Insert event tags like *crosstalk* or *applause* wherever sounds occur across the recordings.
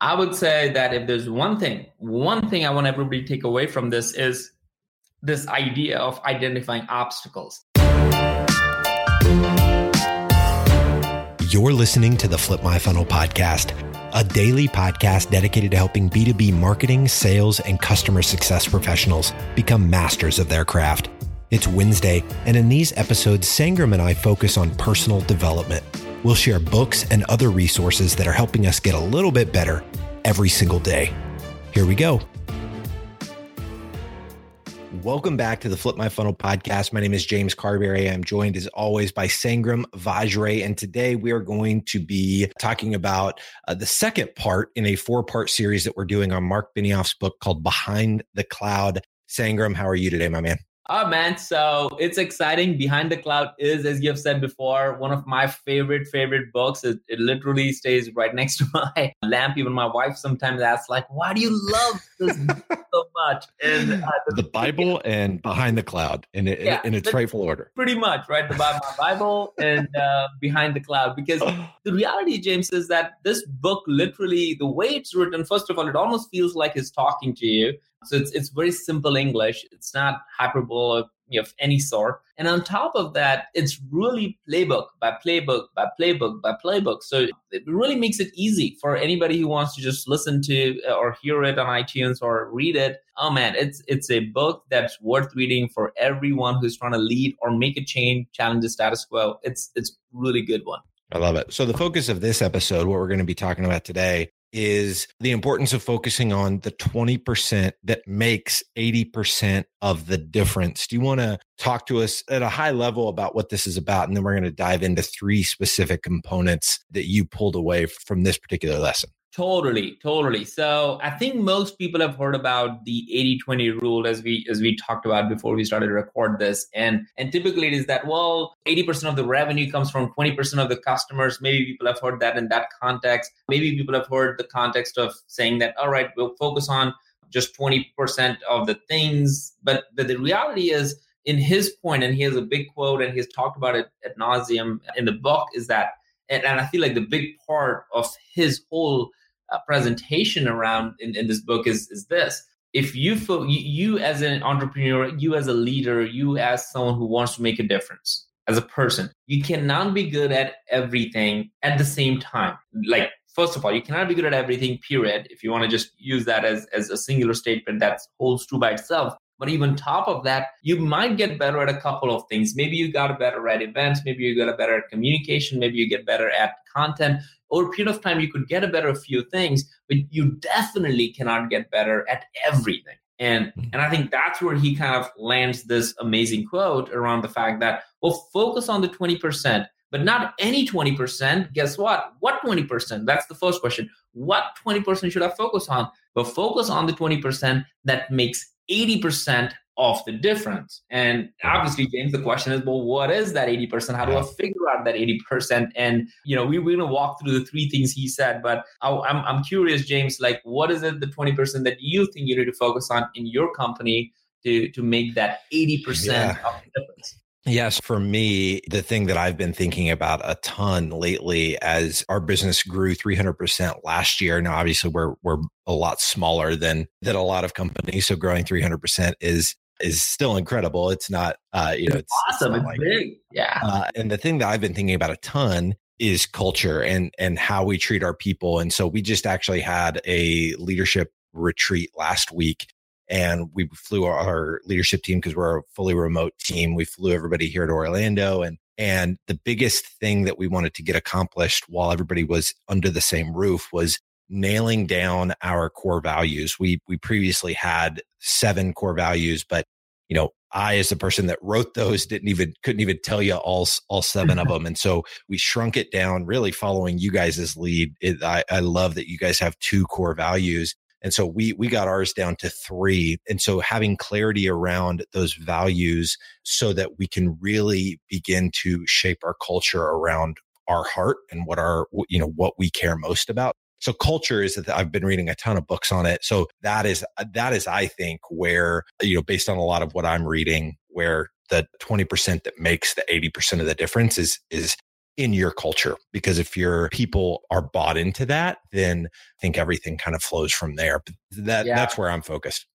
I would say that if there's one thing, one thing I want everybody to take away from this is this idea of identifying obstacles. You're listening to the Flip My Funnel podcast, a daily podcast dedicated to helping B2B marketing, sales, and customer success professionals become masters of their craft. It's Wednesday, and in these episodes, Sangram and I focus on personal development We'll share books and other resources that are helping us get a little bit better every single day. Here we go. Welcome back to the Flip My Funnel podcast. My name is James Carberry. I'm joined as always by Sangram Vajre. And today we are going to be talking about uh, the second part in a four part series that we're doing on Marc Benioff's book called Behind the Cloud. Sangram, how are you today, my man? Oh man, so it's exciting. Behind the Cloud is, as you have said before, one of my favorite favorite books. It, it literally stays right next to *laughs* my lamp. Even my wife sometimes asks, like, "Why do you love this so much?" And uh, the, the, Bible and Behind the Cloud in it, yeah, in its rightful order. Pretty much, right? The Bible, Bible and uh, Behind the Cloud. Because *sighs* the reality, James, is that this book literally, the way it's written, first of all, it almost feels like it's talking to you so it's, it's very simple English. It's not hyperbole of any sort. And on top of that, it's really playbook by playbook by playbook by playbook. So it really makes it easy for anybody who wants to just listen to uh, or hear it on iTunes or read it. Oh man, it's it's a book that's worth reading for everyone who's trying to lead or make a change, challenge the status quo. It's it's really good one. I love it. So the focus of this episode, what we're going to be talking about today, is the importance of focusing on the 20% that makes 80% of the difference. Do you want to talk to us at a high level about what this is about? And then we're going to dive into three specific components that you pulled away from this particular lesson. Totally, totally. So I think most people have heard about the 80-20 rule as we as we talked about before we started to record this. And and typically it is that well, 80% of the revenue comes from 20% of the customers. Maybe people have heard that in that context. Maybe people have heard the context of saying that, all right, we'll focus on just 20% of the things. But, but the reality is in his point, and he has a big quote and he's talked about it at nauseum in the book, is that and, and I feel like the big part of his whole uh, presentation around in, in this book is is this. If you feel you, you as an entrepreneur you as a leader you as someone who wants to make a difference as a person you cannot be good at everything at the same time. Like first of all you cannot be good at everything period. If you want to just use that as, as a singular statement that holds true by itself but even top of that you might get better at a couple of things. Maybe you got better at events. Maybe you got better at communication. Maybe you get better at content. Over a period of time you could get a better few things but you definitely cannot get better at everything. And mm-hmm. and i think that's where he kind of lands this amazing quote around the fact that well focus on the 20% but not any 20% guess what? What 20% that's the first question. What 20% should i focus on? But focus on the 20% that makes 80% of the difference. And obviously, James, the question is, well, what is that 80%? How do I figure out that 80%? And, you know, we, we're going to walk through the three things he said, but I, I'm, I'm curious, James, like, what is it, the 20% that you think you need to focus on in your company to, to make that 80% yeah. of the difference? Yes, for me, the thing that I've been thinking about a ton lately as our business grew 300% last year. Now, obviously we're, we're a lot smaller than, than a lot of companies. So growing 300% is, is still incredible. It's not, uh, you know, it's, awesome. It's, it's like, big. Yeah. Uh, and the thing that I've been thinking about a ton is culture and, and how we treat our people. And so we just actually had a leadership retreat last week and we flew our leadership team because we're a fully remote team. We flew everybody here to Orlando and and the biggest thing that we wanted to get accomplished while everybody was under the same roof was nailing down our core values. We we previously had seven core values, but you know, I as the person that wrote those didn't even couldn't even tell you all all seven of *laughs* them, and so we shrunk it down, really following you guys' lead. It, I, I love that you guys have two core values, and so we we got ours down to 3. And so having clarity around those values so that we can really begin to shape our culture around our heart and what our you know what we care most about. So culture is that I've been reading a ton of books on it. So that is that is I think where you know based on a lot of what I'm reading where the 20% that makes the 80% of the difference is is in your culture. Because if your people are bought into that, then I think everything kind of flows from there. But that yeah. that's where I'm focused.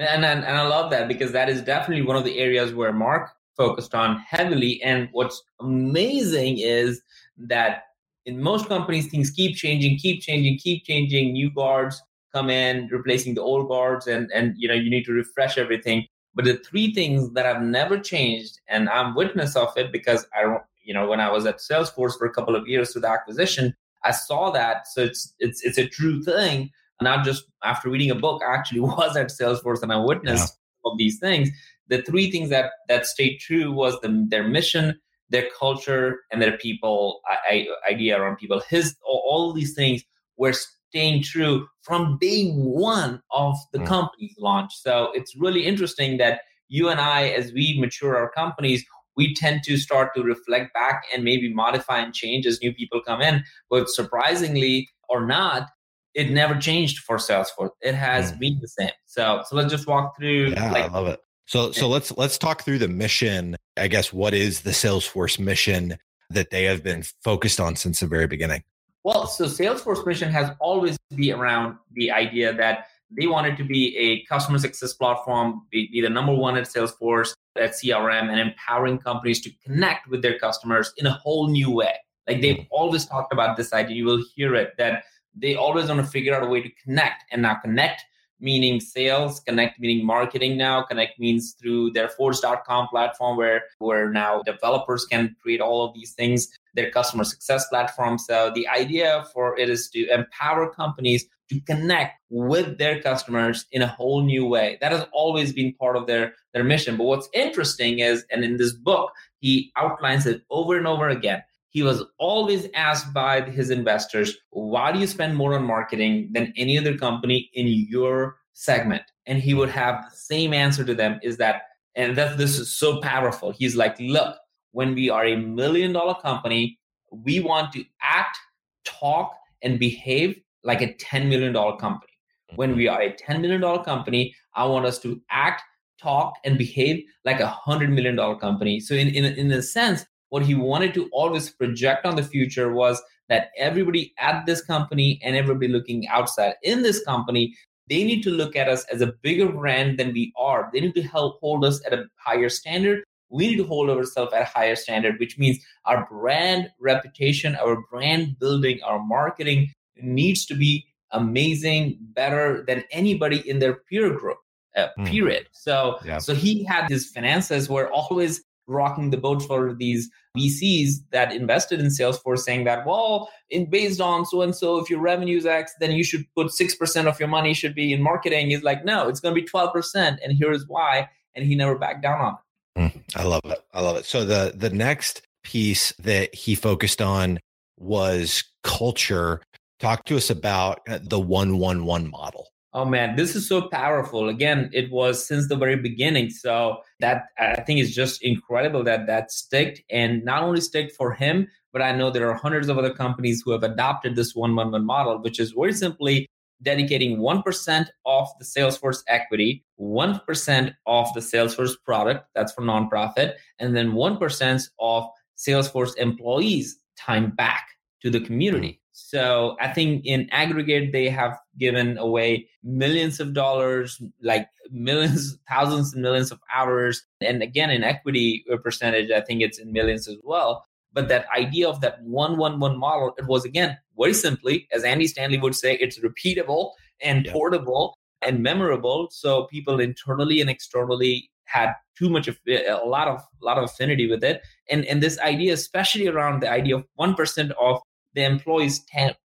And, and and I love that because that is definitely one of the areas where Marc focused on heavily. And what's amazing is that in most companies, things keep changing, keep changing, keep changing. New guards come in, replacing the old guards, and and you know you need to refresh everything. But the three things that have never changed, and I'm witness of it because I you know when I was at Salesforce for a couple of years through the acquisition, I saw that. So it's it's it's a true thing. Not just after reading a book, I actually *laughs* was at Salesforce and I witnessed yeah. of these things. The three things that that stayed true was the, their mission, their culture, and their people I, idea around people. His all, all these things were staying true from day one of the mm. company's launch. So it's really interesting that you and I, as we mature our companies, we tend to start to reflect back and maybe modify and change as new people come in. But surprisingly or not, it never changed for Salesforce. It has mm. been the same. So so let's just walk through. Yeah, like, I love it. So so let's let's talk through the mission. I guess what is the Salesforce mission that they have been focused on since the very beginning? Well, so Salesforce mission has always been around the idea that they wanted to be a customer success platform, be, be the number one at Salesforce, at CRM, and empowering companies to connect with their customers in a whole new way. Like they've mm-hmm. always talked about this idea. You will hear it that they always want to figure out a way to connect and now connect meaning sales connect meaning marketing now connect means through their force.com platform where where now developers can create all of these things their customer success platform so the idea for it is to empower companies to connect with their customers in a whole new way that has always been part of their their mission but what's interesting is and in this book he outlines it over and over again he was always asked by his investors, why do you spend more on marketing than any other company in your segment? And he would have the same answer to them is that, and that this is so powerful. He's like, look, when we are a million dollar company, we want to act, talk, and behave like a $10 million company. Mm-hmm. When we are a $10 million company, I want us to act, talk, and behave like a $100 million company. So, in, in, in a sense, what he wanted to always project on the future was that everybody at this company and everybody looking outside in this company they need to look at us as a bigger brand than we are they need to help hold us at a higher standard we need to hold ourselves at a higher standard which means our brand reputation our brand building our marketing needs to be amazing better than anybody in their peer group uh, hmm. period mm. so yeah. so he had his finances were always rocking the boat for these VCs that invested in Salesforce saying that, well, in based on so and so, if your revenue is X, then you should put 6% of your money should be in marketing. He's like, no, it's going to be 12%. And here's why. And he never backed down on it. Mm, I love it. I love it. So the the next piece that he focused on was culture. Talk to us about uh, the 111 model. Oh man, this is so powerful. Again, it was since the very beginning. So that I think is just incredible that that sticked and not only sticked for him, but I know there are hundreds of other companies who have adopted this one one one model, which is very simply dedicating 1% of the Salesforce equity, 1% of the Salesforce product, that's for nonprofit, and then 1% of Salesforce employees time back to the community. So I think in aggregate, they have given away millions of dollars, like millions, *laughs* thousands and millions of hours. And again, in equity percentage, I think it's in millions as well. But that idea of that one, one, one model, it was again, very simply, as Andy Stanley would say, it's repeatable and yeah. portable and memorable. So people internally and externally had too much of eh, a lot of a lot of affinity with it and and this idea especially around the idea of 1% of the employees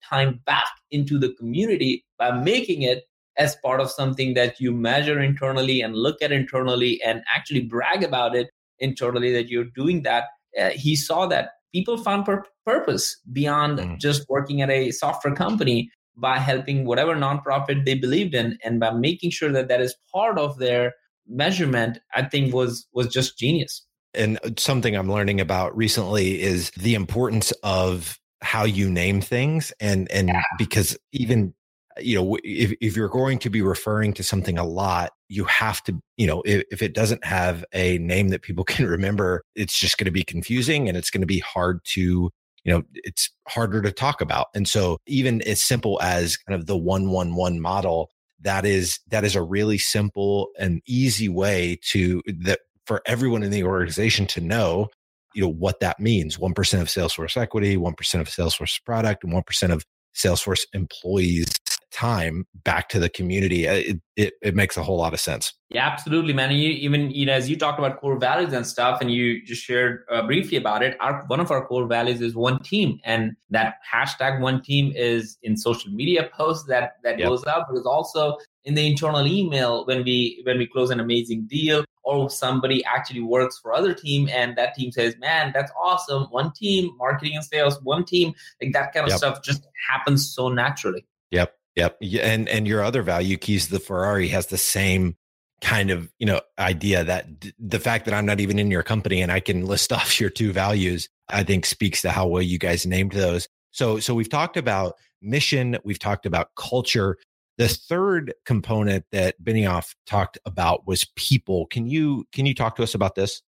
time back into the community by making it as part of something that you measure internally and look at internally and actually brag about it internally that you're doing that. Uh, he saw that people found pur- purpose beyond mm. just working at a software company by helping whatever nonprofit they believed in and by making sure that that is part of their measurement i think was was just genius and something i'm learning about recently is the importance of how you name things and and yeah. because even you know if, if you're going to be referring to something a lot you have to you know if, if it doesn't have a name that people *laughs* can remember it's just going to be confusing and it's going to be hard to you know, it's harder to talk about. And so even as simple as kind of the one, one, one model, that is, that is a really simple and easy way to that for everyone in the organization to know, you know, what that means. 1% of Salesforce equity, 1% of Salesforce product, and 1% of Salesforce employees time back to the community. Uh, it, it, it makes a whole lot of sense. Yeah, absolutely, man. And you, even you know, as you talked about core values and stuff, and you just shared uh, briefly about it. Our one of our core values is one team, and that hashtag one team is in social media posts that that yep. goes out, but it's also in the internal email when we when we close an amazing deal or somebody actually works for other team and that team says man that's awesome one team marketing and sales one team like that kind of yep. stuff just happens so naturally yep Yep. And and your other value keys, the Ferrari has the same kind of you know idea that d- the fact that I'm not even in your company and I can list *laughs* off your two values, I think speaks to how well you guys named those. So so we've talked about mission, we've talked about culture. The third component that Benioff talked about was people. Can you can you talk to us about this?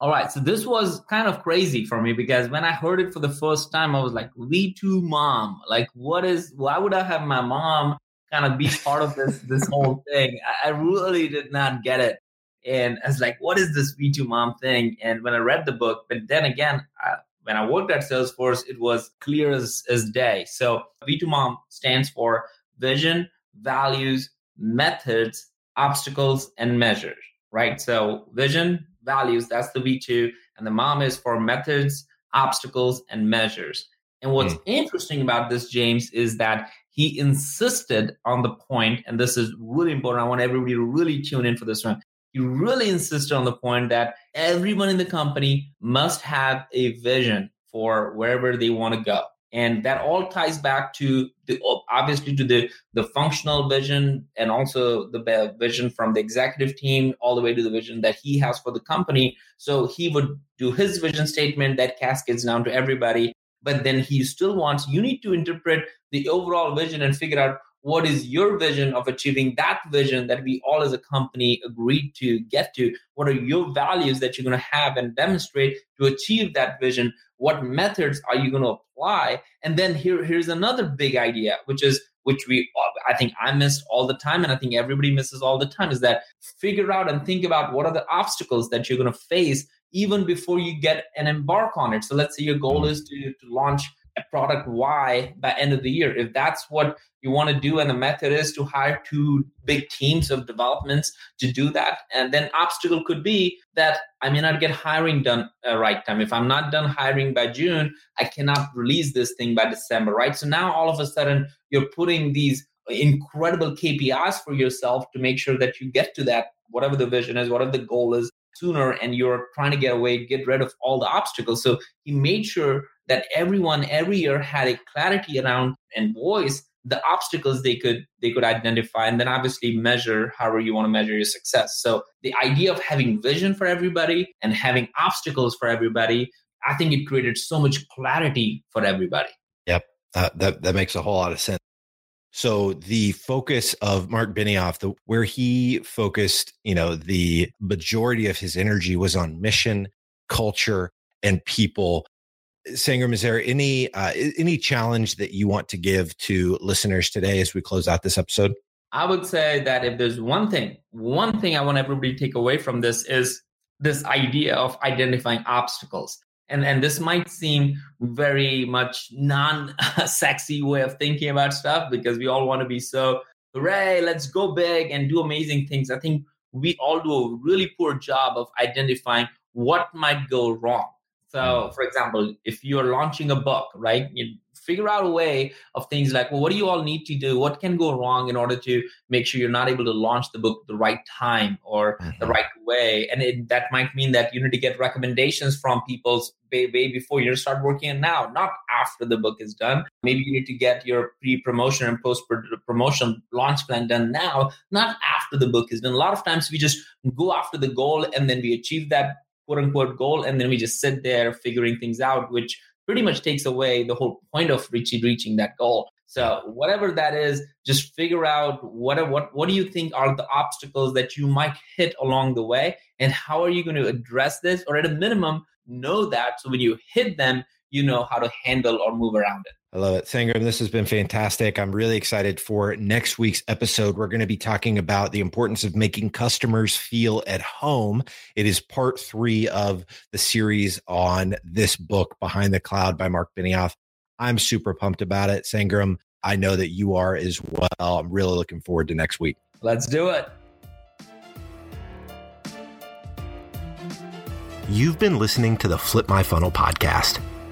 All right. So this was kind of crazy for me because when I heard it for the first time, I was like, V2 mom. Like, what is, why would I have my mom kind of be part of this, this whole thing? I, I really did not get it. And I was like, what is this V2 mom thing? And when I read the book, but then again, I, when I worked at Salesforce, it was clear as, as day. So V2 mom stands for vision, values, methods, obstacles, and measures, right? So vision, values, that's the V2. And the MOM is for methods, obstacles, and measures. And what's mm. interesting about this, James, is that he insisted on the point, and this is really important. I want everybody to really tune in for this one. He really insisted on the point that everyone in the company must have a vision for wherever they want to go and that all ties back to the obviously to the the functional vision and also the vision from the executive team all the way to the vision that he has for the company. So he would do his vision statement that cascades down to everybody. But then he still wants you need to interpret the overall vision and figure out what is your vision of achieving that vision that we all as a company agreed to get to. What are your values that you're going to have and demonstrate to achieve that vision what methods are you going to apply? And then here here's another big idea which is which we i think i missed all the time and i think everybody misses all the time is that figure out and think about what are the obstacles that you're going to face even before you get and embark on it. So let's say your goal mm-hmm. is to, to launch product Y by end of the year. If that's what you want to do, and the method is to hire two big teams of developments to do that, and then obstacle could be that I may not get hiring done uh, right time. If I'm not done hiring by June, I cannot release this thing by December, right? So now all of a sudden you're putting these incredible KPIs for yourself to make sure that you get to that whatever the vision is, whatever the goal is sooner, and you're trying to get away, get rid of all the obstacles. So he made sure that everyone every year had a clarity around and voice the obstacles they could they could identify and then obviously measure however you want to measure your success. So the idea of having vision for everybody and having obstacles for everybody i think it created so much clarity for everybody. Yep. Uh, that that makes a whole lot of sense. So the focus of Marc Benioff, the, where he focused, you know, the majority of his energy was on mission, culture, and people. Sangram, is there any uh, any challenge that you want to give to listeners today as we close out this episode? I would say that if there's one thing, one thing I want everybody to take away from this is this idea of identifying obstacles. And and this might seem very much non-sexy *laughs* way of thinking about stuff because we all want to be so hooray, let's go big and do amazing things. I think we all do a really poor job of identifying what might go wrong so, for example, if you're launching a book, right, you figure out a way of things like, well, what do you all need to do? What can go wrong in order to make sure you're not able to launch the book the right time or mm-hmm. the right way? And it, that might mean that you need to get recommendations from people way, way before you start working on now, not after the book is done. Maybe you need to get your pre-promotion and post-promotion launch plan done now, not after the book is done. A lot of times we just go after the goal and then we achieve that quote unquote goal and then we just sit there figuring things out which pretty much takes away the whole point of reaching reaching that goal so whatever that is just figure out what what what do you think are the obstacles that you might hit along the way and how are you going to address this or at a minimum know that so when you hit them you know how to handle or move around it. I love it. Sangram, this has been fantastic. I'm really excited for next week's episode. We're going to be talking about the importance of making customers feel at home. It is part three of the series on this book, Behind the Cloud by Marc Benioff. I'm super pumped about it. Sangram, I know that you are as well. I'm really looking forward to next week. Let's do it. You've been listening to the Flip My Funnel podcast.